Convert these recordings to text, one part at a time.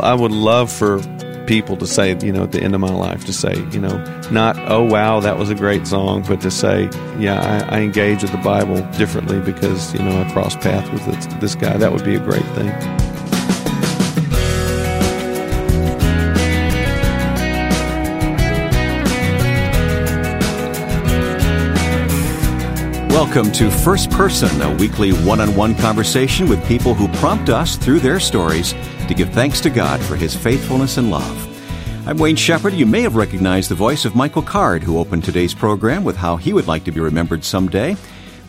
I would love for people to say, you know, at the end of my life, to say, you know, not, oh, wow, that was a great song, but to say, yeah, I, I engage with the Bible differently because, you know, I crossed paths with this, this guy. That would be a great thing. Welcome to First Person, a weekly one on one conversation with people who prompt us through their stories to give thanks to God for his faithfulness and love. I'm Wayne Shepherd. You may have recognized the voice of Michael Card, who opened today's program with how he would like to be remembered someday.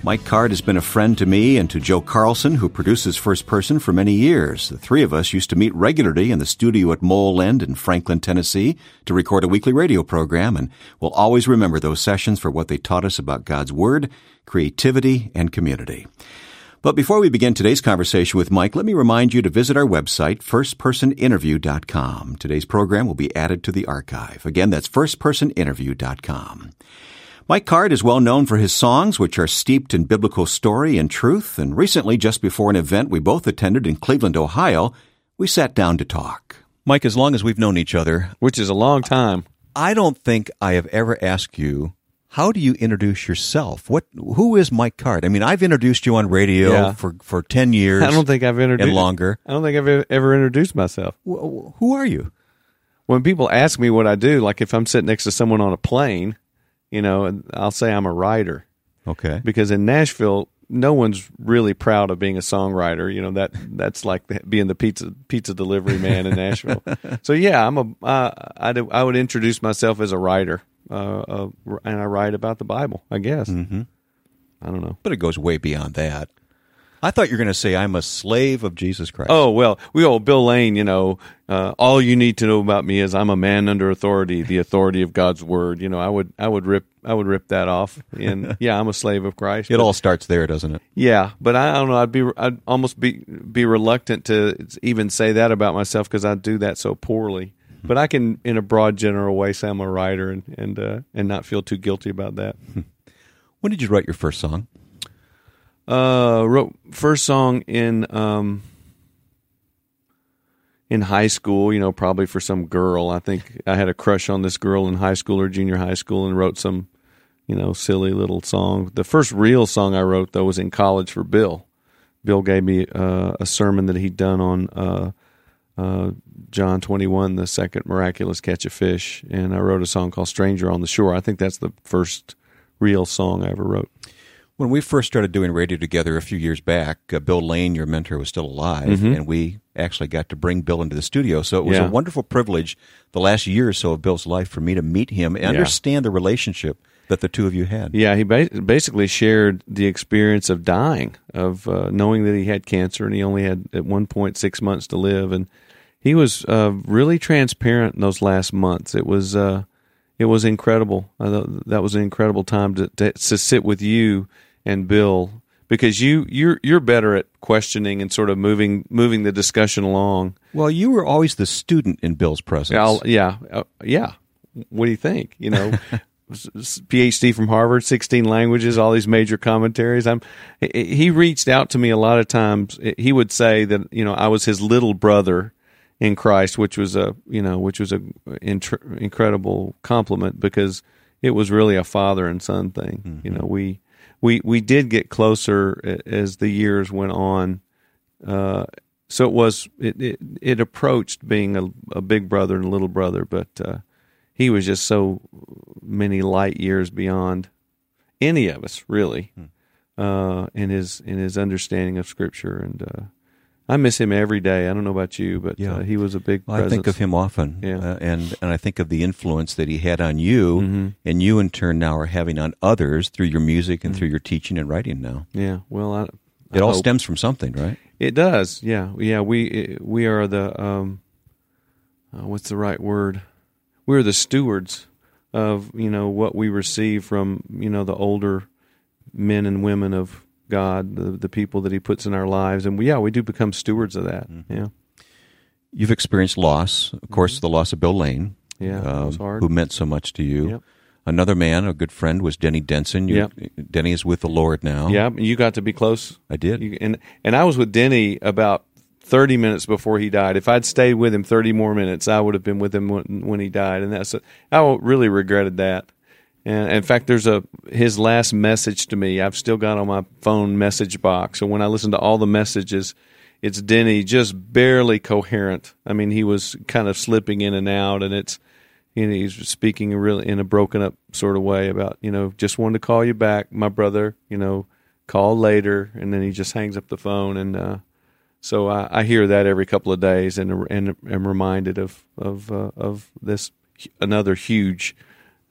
Mike Card has been a friend to me and to Joe Carlson, who produces First Person for many years. The three of us used to meet regularly in the studio at Mole End in Franklin, Tennessee to record a weekly radio program, and we'll always remember those sessions for what they taught us about God's Word, creativity, and community. But before we begin today's conversation with Mike, let me remind you to visit our website, firstpersoninterview.com. Today's program will be added to the archive. Again, that's firstpersoninterview.com. Mike Card is well known for his songs, which are steeped in biblical story and truth. And recently, just before an event we both attended in Cleveland, Ohio, we sat down to talk. Mike, as long as we've known each other, which is a long time, I don't think I have ever asked you how do you introduce yourself? What who is Mike Card? I mean, I've introduced you on radio yeah. for for ten years. I don't think I've introduced and longer. I don't think I've ever introduced myself. Who are you? When people ask me what I do, like if I'm sitting next to someone on a plane, you know, I'll say I'm a writer. Okay. Because in Nashville, no one's really proud of being a songwriter. You know that that's like being the pizza pizza delivery man in Nashville. so yeah, I'm a uh, I, I would introduce myself as a writer, uh, uh, and I write about the Bible. I guess. Mm-hmm. I don't know, but it goes way beyond that. I thought you were going to say I'm a slave of Jesus Christ. Oh well, we old Bill Lane. You know, uh, all you need to know about me is I'm a man under authority, the authority of God's word. You know, I would I would rip I would rip that off. And yeah, I'm a slave of Christ. It but, all starts there, doesn't it? Yeah, but I, I, don't know. I'd be I'd almost be be reluctant to even say that about myself because I do that so poorly. But I can, in a broad, general way, say I'm a writer and and uh, and not feel too guilty about that. When did you write your first song? Uh, wrote first song in um, in high school. You know, probably for some girl. I think I had a crush on this girl in high school or junior high school, and wrote some, you know, silly little song. The first real song I wrote though was in college for Bill. Bill gave me uh, a sermon that he'd done on uh, uh, John 21, the second miraculous catch of fish, and I wrote a song called "Stranger on the Shore." I think that's the first real song I ever wrote. When we first started doing radio together a few years back, uh, Bill Lane, your mentor, was still alive, mm-hmm. and we actually got to bring Bill into the studio. So it was yeah. a wonderful privilege the last year or so of Bill's life for me to meet him and yeah. understand the relationship that the two of you had. Yeah, he ba- basically shared the experience of dying, of uh, knowing that he had cancer and he only had at one point six months to live, and he was uh, really transparent in those last months. It was uh, it was incredible. that was an incredible time to, to, to sit with you and Bill because you you're you're better at questioning and sort of moving moving the discussion along. Well, you were always the student in Bill's presence. I'll, yeah, uh, yeah. What do you think? You know, PhD from Harvard, sixteen languages, all these major commentaries. I'm. He reached out to me a lot of times. He would say that you know I was his little brother in Christ, which was a you know which was a incredible compliment because it was really a father and son thing. Mm-hmm. You know, we we we did get closer as the years went on. Uh, so it was it, it, it approached being a, a, big brother and a little brother, but uh, he was just so many light years beyond any of us, really, hmm. uh, in his in his understanding of Scripture and uh, I miss him every day. I don't know about you, but yeah. uh, he was a big. Well, I think of him often, yeah. Uh, and and I think of the influence that he had on you, mm-hmm. and you in turn now are having on others through your music and mm-hmm. through your teaching and writing. Now, yeah. Well, I, I it all stems from something, right? It does. Yeah, yeah. We we are the um, uh, what's the right word? We're the stewards of you know what we receive from you know the older men and women of God, the, the people that He puts in our lives, and we, yeah, we do become stewards of that. Mm-hmm. Yeah. You've experienced loss, of course, mm-hmm. the loss of Bill Lane, yeah, um, who meant so much to you. Yep. Another man, a good friend, was Denny Denson. You, yep. Denny is with the Lord now. Yeah, you got to be close. I did, you, and and I was with Denny about 30 minutes before he died. If I'd stayed with him 30 more minutes, I would have been with him when, when he died. And that's, I really regretted that. And in fact, there's a, his last message to me, I've still got on my phone message box. And when I listen to all the messages, it's Denny just barely coherent. I mean, he was kind of slipping in and out and it's, you know, he's speaking really in a broken up sort of way about, you know, just wanted to call you back, my brother, you know, call later. And then he just hangs up the phone. And, uh, so I, I, hear that every couple of days, and and am reminded of of uh, of this another huge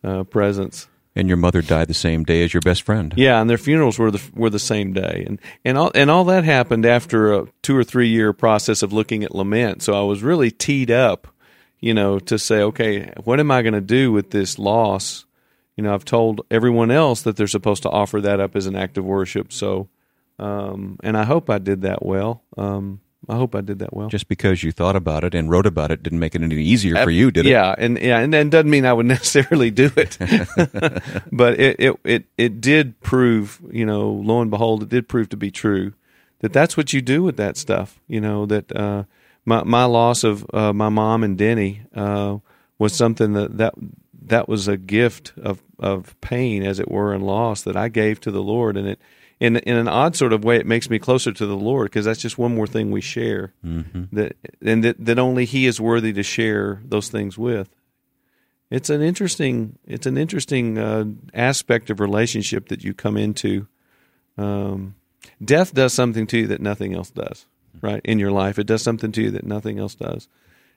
uh, presence. And your mother died the same day as your best friend. Yeah, and their funerals were the were the same day, and and all and all that happened after a two or three year process of looking at lament. So I was really teed up, you know, to say, okay, what am I going to do with this loss? You know, I've told everyone else that they're supposed to offer that up as an act of worship. So um, and I hope I did that well. Um, I hope I did that well. Just because you thought about it and wrote about it didn't make it any easier for you, did it? Yeah, and yeah, and, and doesn't mean I would necessarily do it, but it, it it it did prove, you know, lo and behold, it did prove to be true that that's what you do with that stuff. You know that uh, my my loss of uh, my mom and Denny uh, was something that that that was a gift of of pain, as it were, and loss that I gave to the Lord, and it in in an odd sort of way, it makes me closer to the Lord because that's just one more thing we share mm-hmm. that and that, that only He is worthy to share those things with. It's an interesting it's an interesting uh, aspect of relationship that you come into. Um, death does something to you that nothing else does, right? In your life, it does something to you that nothing else does,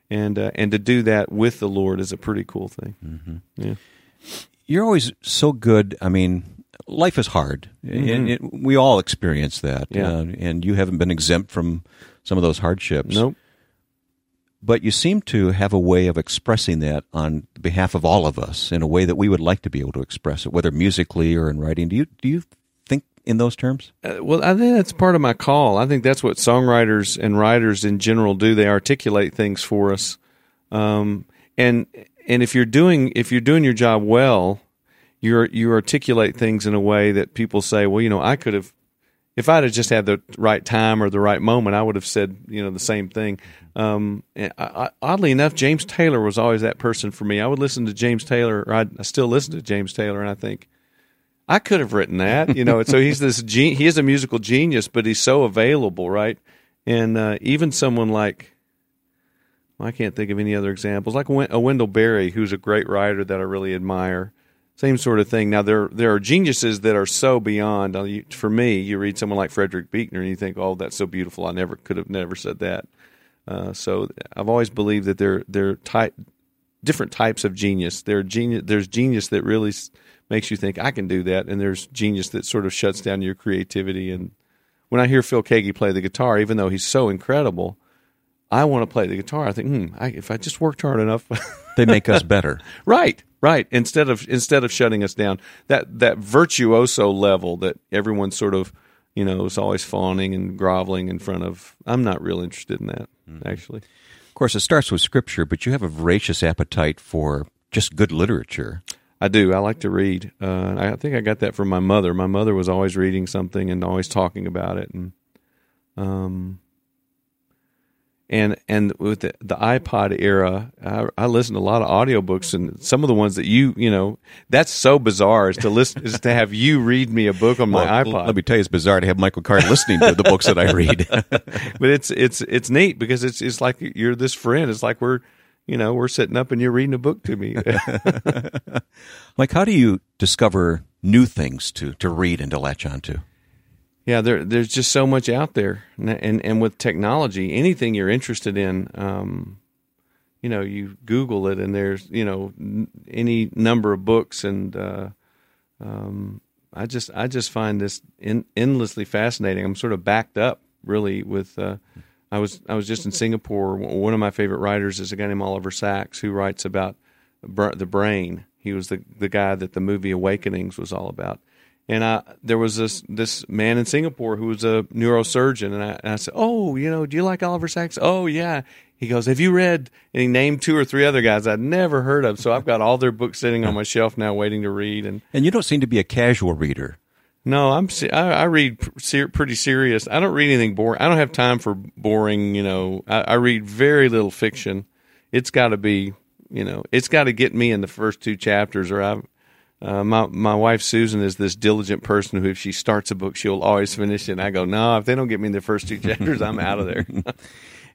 and uh, and to do that with the Lord is a pretty cool thing. Mm-hmm. Yeah, you're always so good. I mean, life is hard, mm-hmm. and it, we all experience that. Yeah. Uh, and you haven't been exempt from some of those hardships. Nope. But you seem to have a way of expressing that on behalf of all of us in a way that we would like to be able to express it, whether musically or in writing. Do you do you think in those terms? Uh, well, I think that's part of my call. I think that's what songwriters and writers in general do. They articulate things for us, um, and and if you're doing if you're doing your job well, you you articulate things in a way that people say, well, you know, I could have, if I'd have just had the right time or the right moment, I would have said, you know, the same thing. Um, I, I, oddly enough, James Taylor was always that person for me. I would listen to James Taylor, or I'd, I still listen to James Taylor, and I think I could have written that, you know. so he's this ge- he is a musical genius, but he's so available, right? And uh, even someone like I can't think of any other examples, like a Wendell Berry, who's a great writer that I really admire same sort of thing. Now there there are geniuses that are so beyond. Uh, for me, you read someone like Frederick Buechner and you think, "Oh, that's so beautiful. I never could have never said that." Uh, so I've always believed that there there are type different types of genius. There genius. There's genius that really makes you think I can do that, and there's genius that sort of shuts down your creativity. And when I hear Phil Keaggy play the guitar, even though he's so incredible, I want to play the guitar. I think, hmm, I, if I just worked hard enough, they make us better. right, right. Instead of instead of shutting us down, that that virtuoso level that everyone sort of you know is always fawning and groveling in front of. I'm not real interested in that mm. actually. Of course, it starts with scripture, but you have a voracious appetite for just good literature. I do. I like to read. Uh, I think I got that from my mother. My mother was always reading something and always talking about it, and um, and and with the, the iPod era, I, I listened to a lot of audiobooks, and some of the ones that you you know that's so bizarre is to listen is to have you read me a book on my well, iPod. Let me tell you, it's bizarre to have Michael Card listening to the books that I read. but it's it's it's neat because it's it's like you're this friend. It's like we're you know we're sitting up and you're reading a book to me. like, how do you discover new things to to read and to latch onto? Yeah, there, there's just so much out there, and and with technology, anything you're interested in, um, you know, you Google it, and there's you know any number of books, and uh, um, I just I just find this in, endlessly fascinating. I'm sort of backed up, really, with. Uh, I was I was just in Singapore. One of my favorite writers is a guy named Oliver Sacks, who writes about the brain. He was the the guy that the movie Awakenings was all about and I, there was this this man in Singapore who was a neurosurgeon, and I, and I said, "Oh, you know, do you like Oliver Sacks?" "Oh, yeah." He goes, "Have you read?" And he named two or three other guys I'd never heard of. So I've got all their books sitting on my shelf now, waiting to read. And and you don't seem to be a casual reader. No, I'm. I, I read pretty serious. I don't read anything boring. I don't have time for boring. You know, I, I read very little fiction. It's got to be. You know, it's got to get me in the first two chapters, or I. Uh, my my wife Susan is this diligent person who, if she starts a book, she'll always finish it. And I go, no, if they don't get me in the first two chapters, I'm out of there.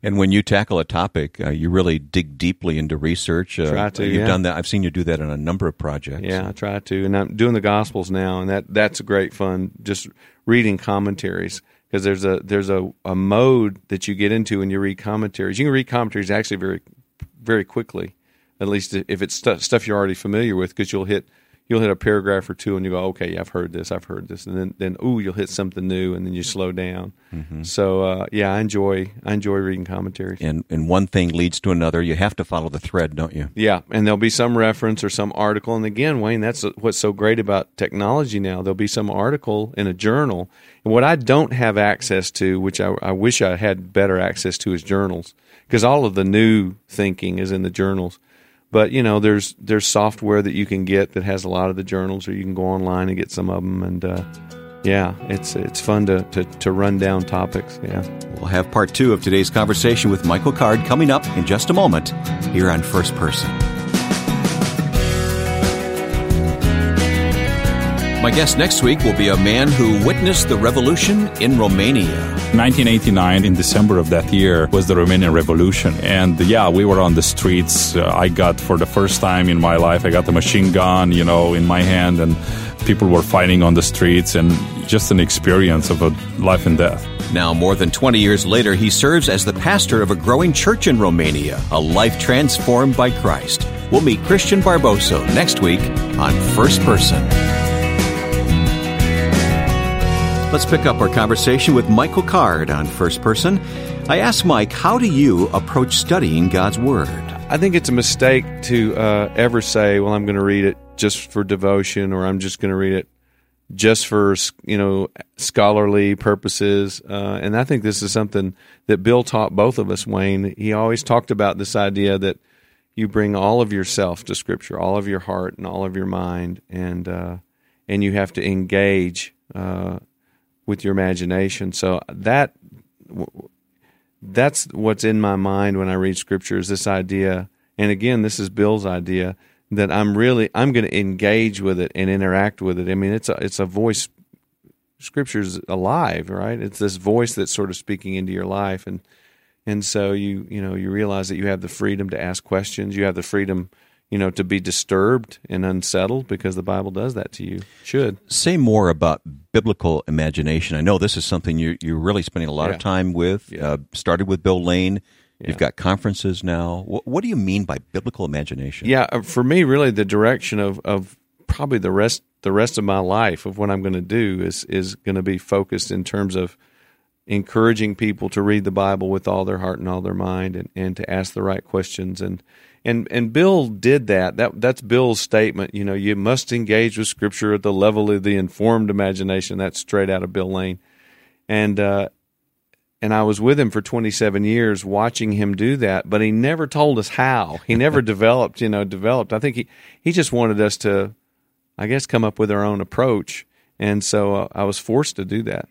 And when you tackle a topic, uh, you really dig deeply into research. Uh, Try to, You've yeah. done that. I've seen you do that on a number of projects. Yeah, I try to, and I'm doing the Gospels now, and that that's great fun. Just reading commentaries because there's a there's a, a mode that you get into when you read commentaries. You can read commentaries actually very very quickly, at least if it's stu- stuff you're already familiar with, because you'll hit you'll hit a paragraph or two, and you go, okay, yeah, I've heard this, I've heard this, and then then ooh, you'll hit something new, and then you slow down. So uh, yeah, I enjoy I enjoy reading commentaries. And and one thing leads to another. You have to follow the thread, don't you? Yeah, and there'll be some reference or some article. And again, Wayne, that's what's so great about technology now. There'll be some article in a journal. And what I don't have access to, which I, I wish I had better access to, is journals, because all of the new thinking is in the journals. But you know, there's there's software that you can get that has a lot of the journals, or you can go online and get some of them. And uh, yeah, it's it's fun to, to to run down topics. Yeah. We'll have part two of today's conversation with Michael Card coming up in just a moment here on First Person. My guest next week will be a man who witnessed the revolution in Romania. 1989, in December of that year, was the Romanian Revolution. And yeah, we were on the streets. Uh, I got, for the first time in my life, I got a machine gun, you know, in my hand, and people were fighting on the streets, and just an experience of a life and death. Now, more than 20 years later, he serves as the pastor of a growing church in Romania, a life transformed by Christ. We'll meet Christian Barbosu next week on First Person. Let's pick up our conversation with Michael Card on First Person. I asked Mike, how do you approach studying God's Word? I think it's a mistake to uh, ever say, "Well, I'm going to read it just for devotion," or "I'm just going to read it just for you know scholarly purposes." Uh, and I think this is something that Bill taught both of us. Wayne, he always talked about this idea that you bring all of yourself to Scripture, all of your heart and all of your mind, and uh, and you have to engage uh, with your imagination. So that that's what's in my mind when I read scripture is this idea. And again, this is Bill's idea that I'm really I'm going to engage with it and interact with it. I mean, it's a it's a voice. Scripture's alive, right? It's this voice that's sort of speaking into your life, and and so you you know you realize that you have the freedom to ask questions. You have the freedom, you know, to be disturbed and unsettled because the Bible does that to you. Should Say more about biblical imagination. I know this is something you're, you're really spending a lot Yeah. of time with. Yeah. Uh, started with Bill Lane. Yeah. You've got conferences now. What, what do you mean by biblical imagination? Yeah, uh, for me, really, the direction of, of probably the rest the rest of my life of what I'm going to do is is going to be focused in terms of encouraging people to read the Bible with all their heart and all their mind, and, and to ask the right questions. and and And Bill did that. That that's Bill's statement. You know, you must engage with Scripture at the level of the informed imagination. That's straight out of Bill Lane, and. uh and I was with him for 27 years watching him do that, but he never told us how. He never developed, you know, developed. I think he, he just wanted us to, I guess, come up with our own approach. And so uh, I was forced to do that.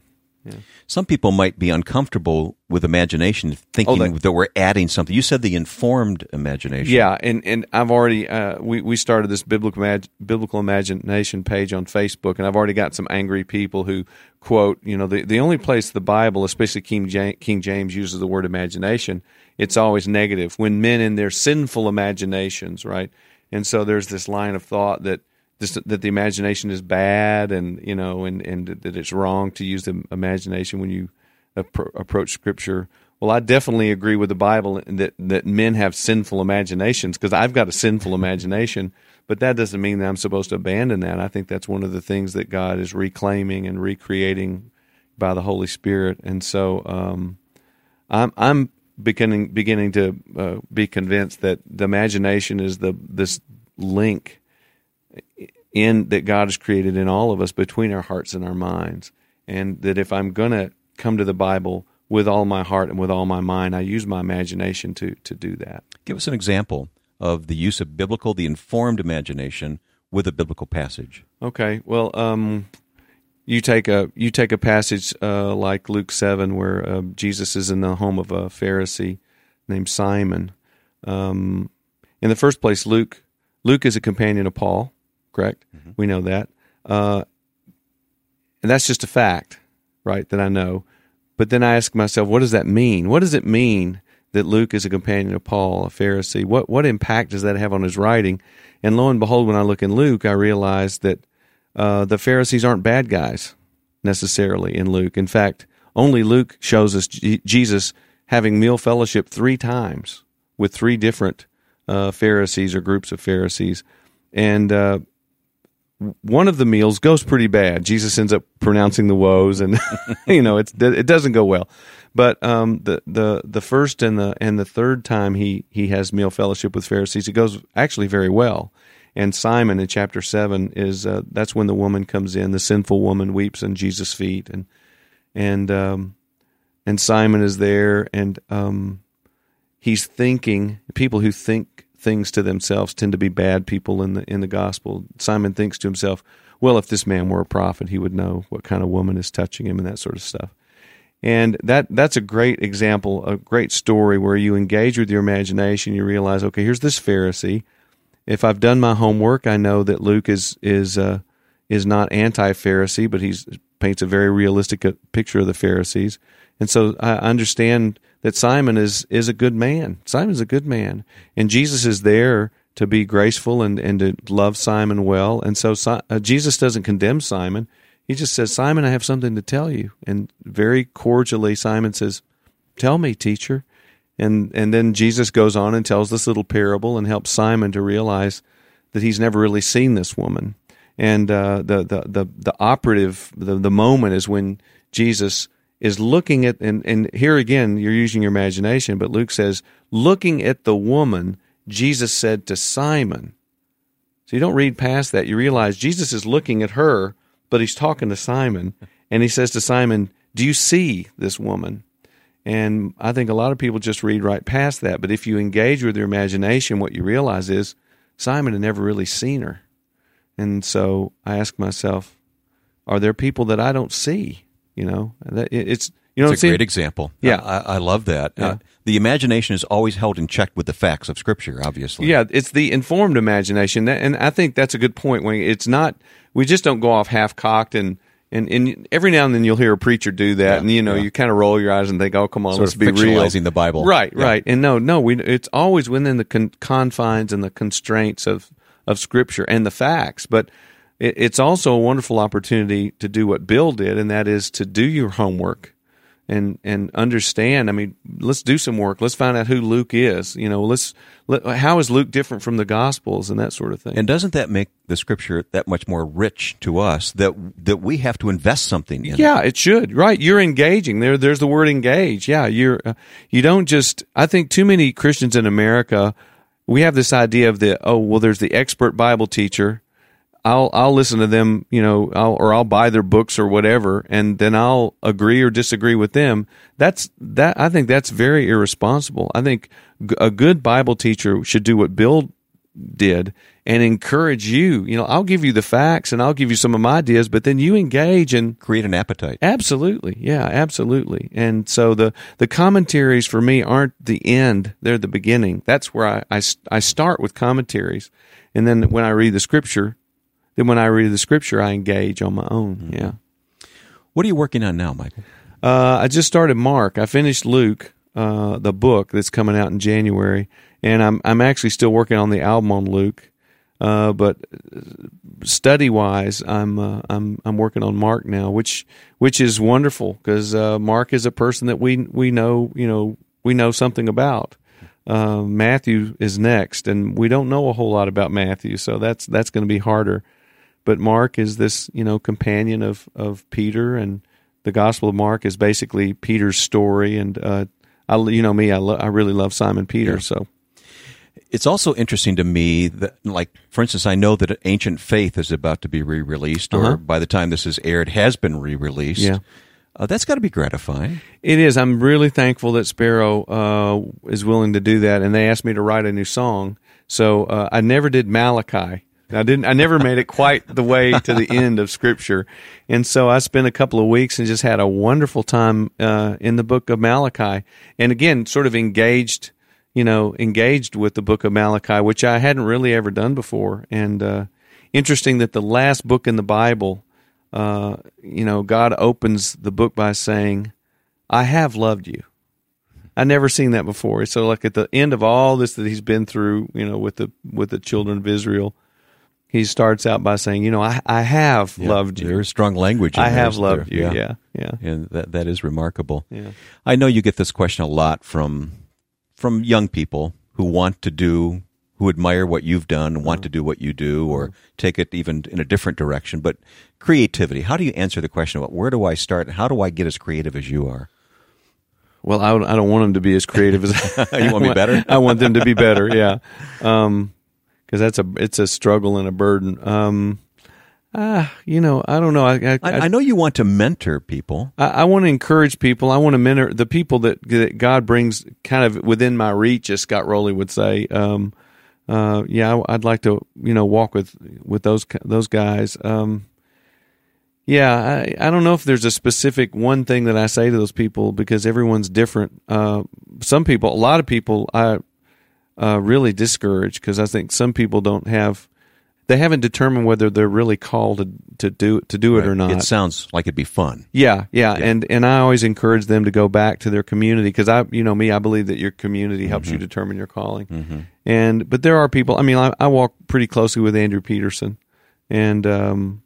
Some people might be uncomfortable with imagination, thinking Oh, they- that we're adding something. You said the informed imagination. Yeah, and, and I've already uh, we we started this biblical imag- biblical imagination page on Facebook, and I've already got some angry people who quote, you know, the the only place the Bible, especially King James, King James, uses the word imagination, it's always negative. When men in their sinful imaginations, right, and so there's this line of thought that. This, that the imagination is bad, and you know, and, and that it's wrong to use the imagination when you appro- approach Scripture. Well, I definitely agree with the Bible that that men have sinful imaginations because I've got a sinful imagination, but that doesn't mean that I'm supposed to abandon that. I think that's one of the things that God is reclaiming and recreating by the Holy Spirit, and so um, I'm I'm beginning beginning to uh, be convinced that the imagination is the this link in that God has created in all of us between our hearts and our minds, and that if I'm going to come to the Bible with all my heart and with all my mind, I use my imagination to to do that. Give us an example of the use of biblical, the informed imagination with a biblical passage. Okay, well, um, you take a you take a passage uh, like Luke seven, where uh, Jesus is in the home of a Pharisee named Simon. Um, in the first place, Luke Luke is a companion of Paul, correct? Mm-hmm. We know that, uh, and that's just a fact, right? That I know. But then I ask myself, what does that mean? What does it mean that Luke is a companion of Paul, a Pharisee? What what impact does that have on his writing? And lo and behold, when I look in Luke, I realize that uh, the Pharisees aren't bad guys necessarily in Luke. In fact, only Luke shows us G- Jesus having meal fellowship three times with three different uh, Pharisees or groups of Pharisees. And uh, one of the meals goes pretty bad. Jesus ends up pronouncing the woes, and you know it's it doesn't go well. But um, the the the first and the and the third time he he has meal fellowship with Pharisees, it goes actually very well. And Simon in chapter seven is uh, that's when the woman comes in, the sinful woman weeps on Jesus' feet, and and um, and Simon is there, and um, he's thinking. People who think things to themselves tend to be bad people in the in the gospel. Simon thinks to himself, "Well, if this man were a prophet, he would know what kind of woman is touching him and that sort of stuff." And that that's a great example, a great story where you engage with your imagination. You realize, okay, here's this Pharisee. If I've done my homework, I know that Luke is is uh, is not anti-Pharisee, but he paints a very realistic uh, picture of the Pharisees. And so I understand that Simon is is a good man. Simon's a good man, and Jesus is there to be graceful and and to love Simon well. And so uh, Jesus doesn't condemn Simon. He just says, Simon, I have something to tell you. And very cordially, Simon says, Tell me, teacher. And, and then Jesus goes on and tells this little parable and helps Simon to realize that he's never really seen this woman. And uh, the, the, the, the operative, the, the moment is when Jesus is looking at, and, and here again, you're using your imagination, but Luke says, looking at the woman, Jesus said to Simon. So you don't read past that. You realize Jesus is looking at her but he's talking to Simon, and he says to Simon, Do you see this woman? And I think a lot of people just read right past that. But if you engage with your imagination, what you realize is Simon had never really seen her. And so I ask myself, are there people that I don't see? You know, it's you know, it's a great example. Yeah, I, I love that. Yeah. Uh, the imagination is always held in check with the facts of Scripture. Obviously, yeah, it's the informed imagination, and I think that's a good point. When it's not we just don't go off half cocked and and, and every now and then you'll hear a preacher do that, yeah, and you know yeah. you kind of roll your eyes and think, "Oh, come on, sort let's be real." the Bible, right? Right, and no, no, we it's always within the con- confines and the constraints of of Scripture and the facts, but it's also a wonderful opportunity to do what Bill did, and that is to do your homework and and understand. I mean, let's do some work. Let's find out who Luke is. You know, let's let, how is Luke different from the Gospels and that sort of thing. And doesn't that make the Scripture that much more rich to us that that we have to invest something in? Yeah, it, it should. Right, you're engaging. There, there's the word engage. Yeah, you're. Uh, you don't just. I think too many Christians in America. We have this idea of the oh well, there's the expert Bible teacher I'll I'll listen to them, you know, I'll, or I'll buy their books or whatever, and then I'll agree or disagree with them. That's that. I think that's very irresponsible. I think a good Bible teacher should do what Bill did and encourage you. You know, I'll give you the facts and I'll give you some of my ideas, but then you engage and create an appetite. Absolutely, yeah, absolutely. And so the the commentaries for me aren't the end; they're the beginning. That's where I I, I start with commentaries, and then when I read the scripture then when I read the scripture, I engage on my own. Mm-hmm. Yeah. What are you working on now, Michael? Uh, I just started Mark. I finished Luke, uh, the book that's coming out in January, and I'm I'm actually still working on the album on Luke. Uh, but study wise, I'm uh, I'm I'm working on Mark now, which which is wonderful because uh, Mark is a person that we we know you know we know something about. Uh, Matthew is next, and we don't know a whole lot about Matthew, so that's that's going to be harder. But Mark is this, you know, companion of of Peter, and the Gospel of Mark is basically Peter's story. And uh, I, you know me, I lo- I really love Simon Peter, yeah. so. It's also interesting to me that, like, for instance, I know that Ancient Faith is about to be re-released, or uh-huh. by the time this is aired, has been re-released. Yeah. Uh, that's got to be gratifying. It is. I'm really thankful that Sparrow uh, is willing to do that, and they asked me to write a new song. So uh, I never did Malachi, I didn't. I never made it quite the way to the end of Scripture, and so I spent a couple of weeks and just had a wonderful time uh, in the Book of Malachi, and again, sort of engaged, you know, engaged with the Book of Malachi, which I hadn't really ever done before. And uh, interesting that the last book in the Bible, uh, you know, God opens the book by saying, "I have loved you." I never seen that before. So like at the end of all this that he's been through, you know, with the with the children of Israel, he starts out by saying, you know, I, I have Yeah, loved you. There's strong language. In I have loved there? you. Yeah. Yeah. and that that is remarkable. Yeah. I know you get this question a lot from from young people who want to do who admire what you've done, want to do what you do, or take it even in a different direction. But creativity. How do you answer the question about where do I start? How do I get as creative as you are? Well, I, I don't want them to be as creative as You want me better? I want them to be better. Yeah. Um, cause that's a, it's a struggle and a burden. Um, ah, you know, I don't know. I, I, I, I know you want to mentor people. I, I want to encourage people. I want to mentor the people that, that God brings kind of within my reach, as Scott Rowley would say. Um, uh, yeah, I, would like to, you know, walk with with those those guys. Um, yeah, I, I don't know if there's a specific one thing that I say to those people because everyone's different. Uh, some people, a lot of people, I uh, really discouraged because I think some people don't have, they haven't determined whether they're really called to, to do to do it or not. It sounds like it'd be fun. Yeah, yeah, and and I always encourage them to go back to their community because I, you know, me, I believe that your community helps you determine your calling. And but there are people. I mean, I, I walk pretty closely with Andrew Peterson, and um,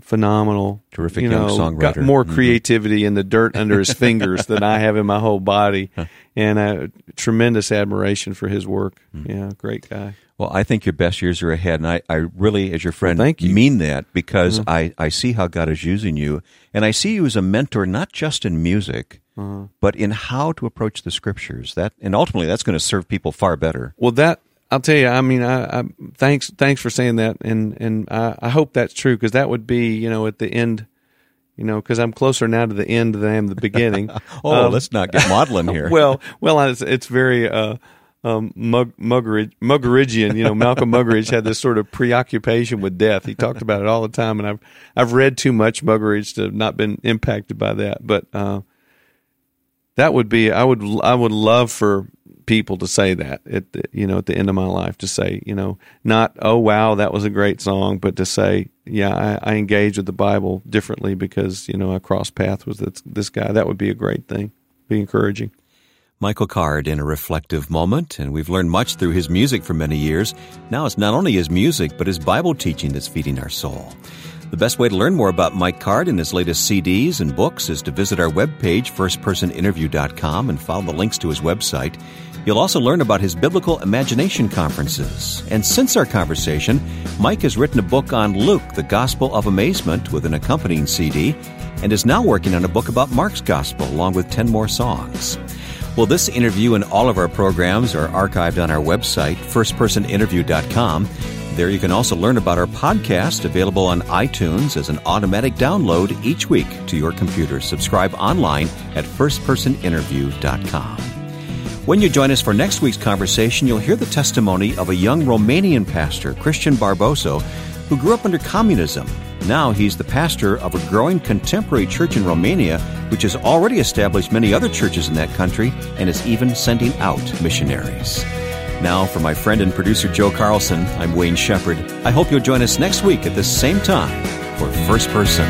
phenomenal, Terrific you young know, songwriter. Got more mm-hmm. creativity in the dirt under his fingers than I have in my whole body, and a tremendous admiration for his work. Mm-hmm. Yeah, great guy. Well, I think your best years are ahead, and I, I really, as your friend, thank you. mean that because mm-hmm. I, I see how God is using you, and I see you as a mentor, not just in music, uh-huh. but in how to approach the scriptures. That and ultimately, that's going to serve people far better. Well, that I'll tell you. I mean, I, I thanks thanks for saying that, and and I, I hope that's true because that would be you know at the end, you know, because I'm closer now to the end than I am the beginning. Oh, Um, let's not get maudlin here. well, well, it's, it's very uh, um, Mug, Muggeridge, Muggeridgean. You know, Malcolm Muggeridge had this sort of preoccupation with death. He talked about it all the time, and I've I've read too much Muggeridge to have not been impacted by that. But uh, that would be I would I would love for people to say that at the, you know at the end of my life to say you know not oh wow that was a great song but to say yeah I, I engage with the Bible differently because you know I crossed paths with this, this guy that would be a great thing be encouraging. Michael Card in a reflective moment, and we've learned much through his music for many years. Now it's not only his music, but his Bible teaching that's feeding our soul. The best way to learn more about Mike Card and his latest CDs and books is to visit our webpage, firstpersoninterview.com, and follow the links to his website. You'll also learn about his Biblical Imagination Conferences. And since our conversation, Mike has written a book on Luke, the Gospel of Amazement, with an accompanying CD, and is now working on a book about Mark's Gospel, along with 10 more songs. Well, this interview and all of our programs are archived on our website, firstpersoninterview.com. There you can also learn about our podcast available on iTunes as an automatic download each week to your computer. Subscribe online at firstpersoninterview.com. When you join us for next week's conversation, you'll hear the testimony of a young Romanian pastor, Christian Barbosu, who grew up under communism. Now he's the pastor of a growing contemporary church in Romania, which has already established many other churches in that country and is even sending out missionaries. Now, for my friend and producer Joe Carlson, I'm Wayne Shepherd. I hope you'll join us next week at this same time for First Person.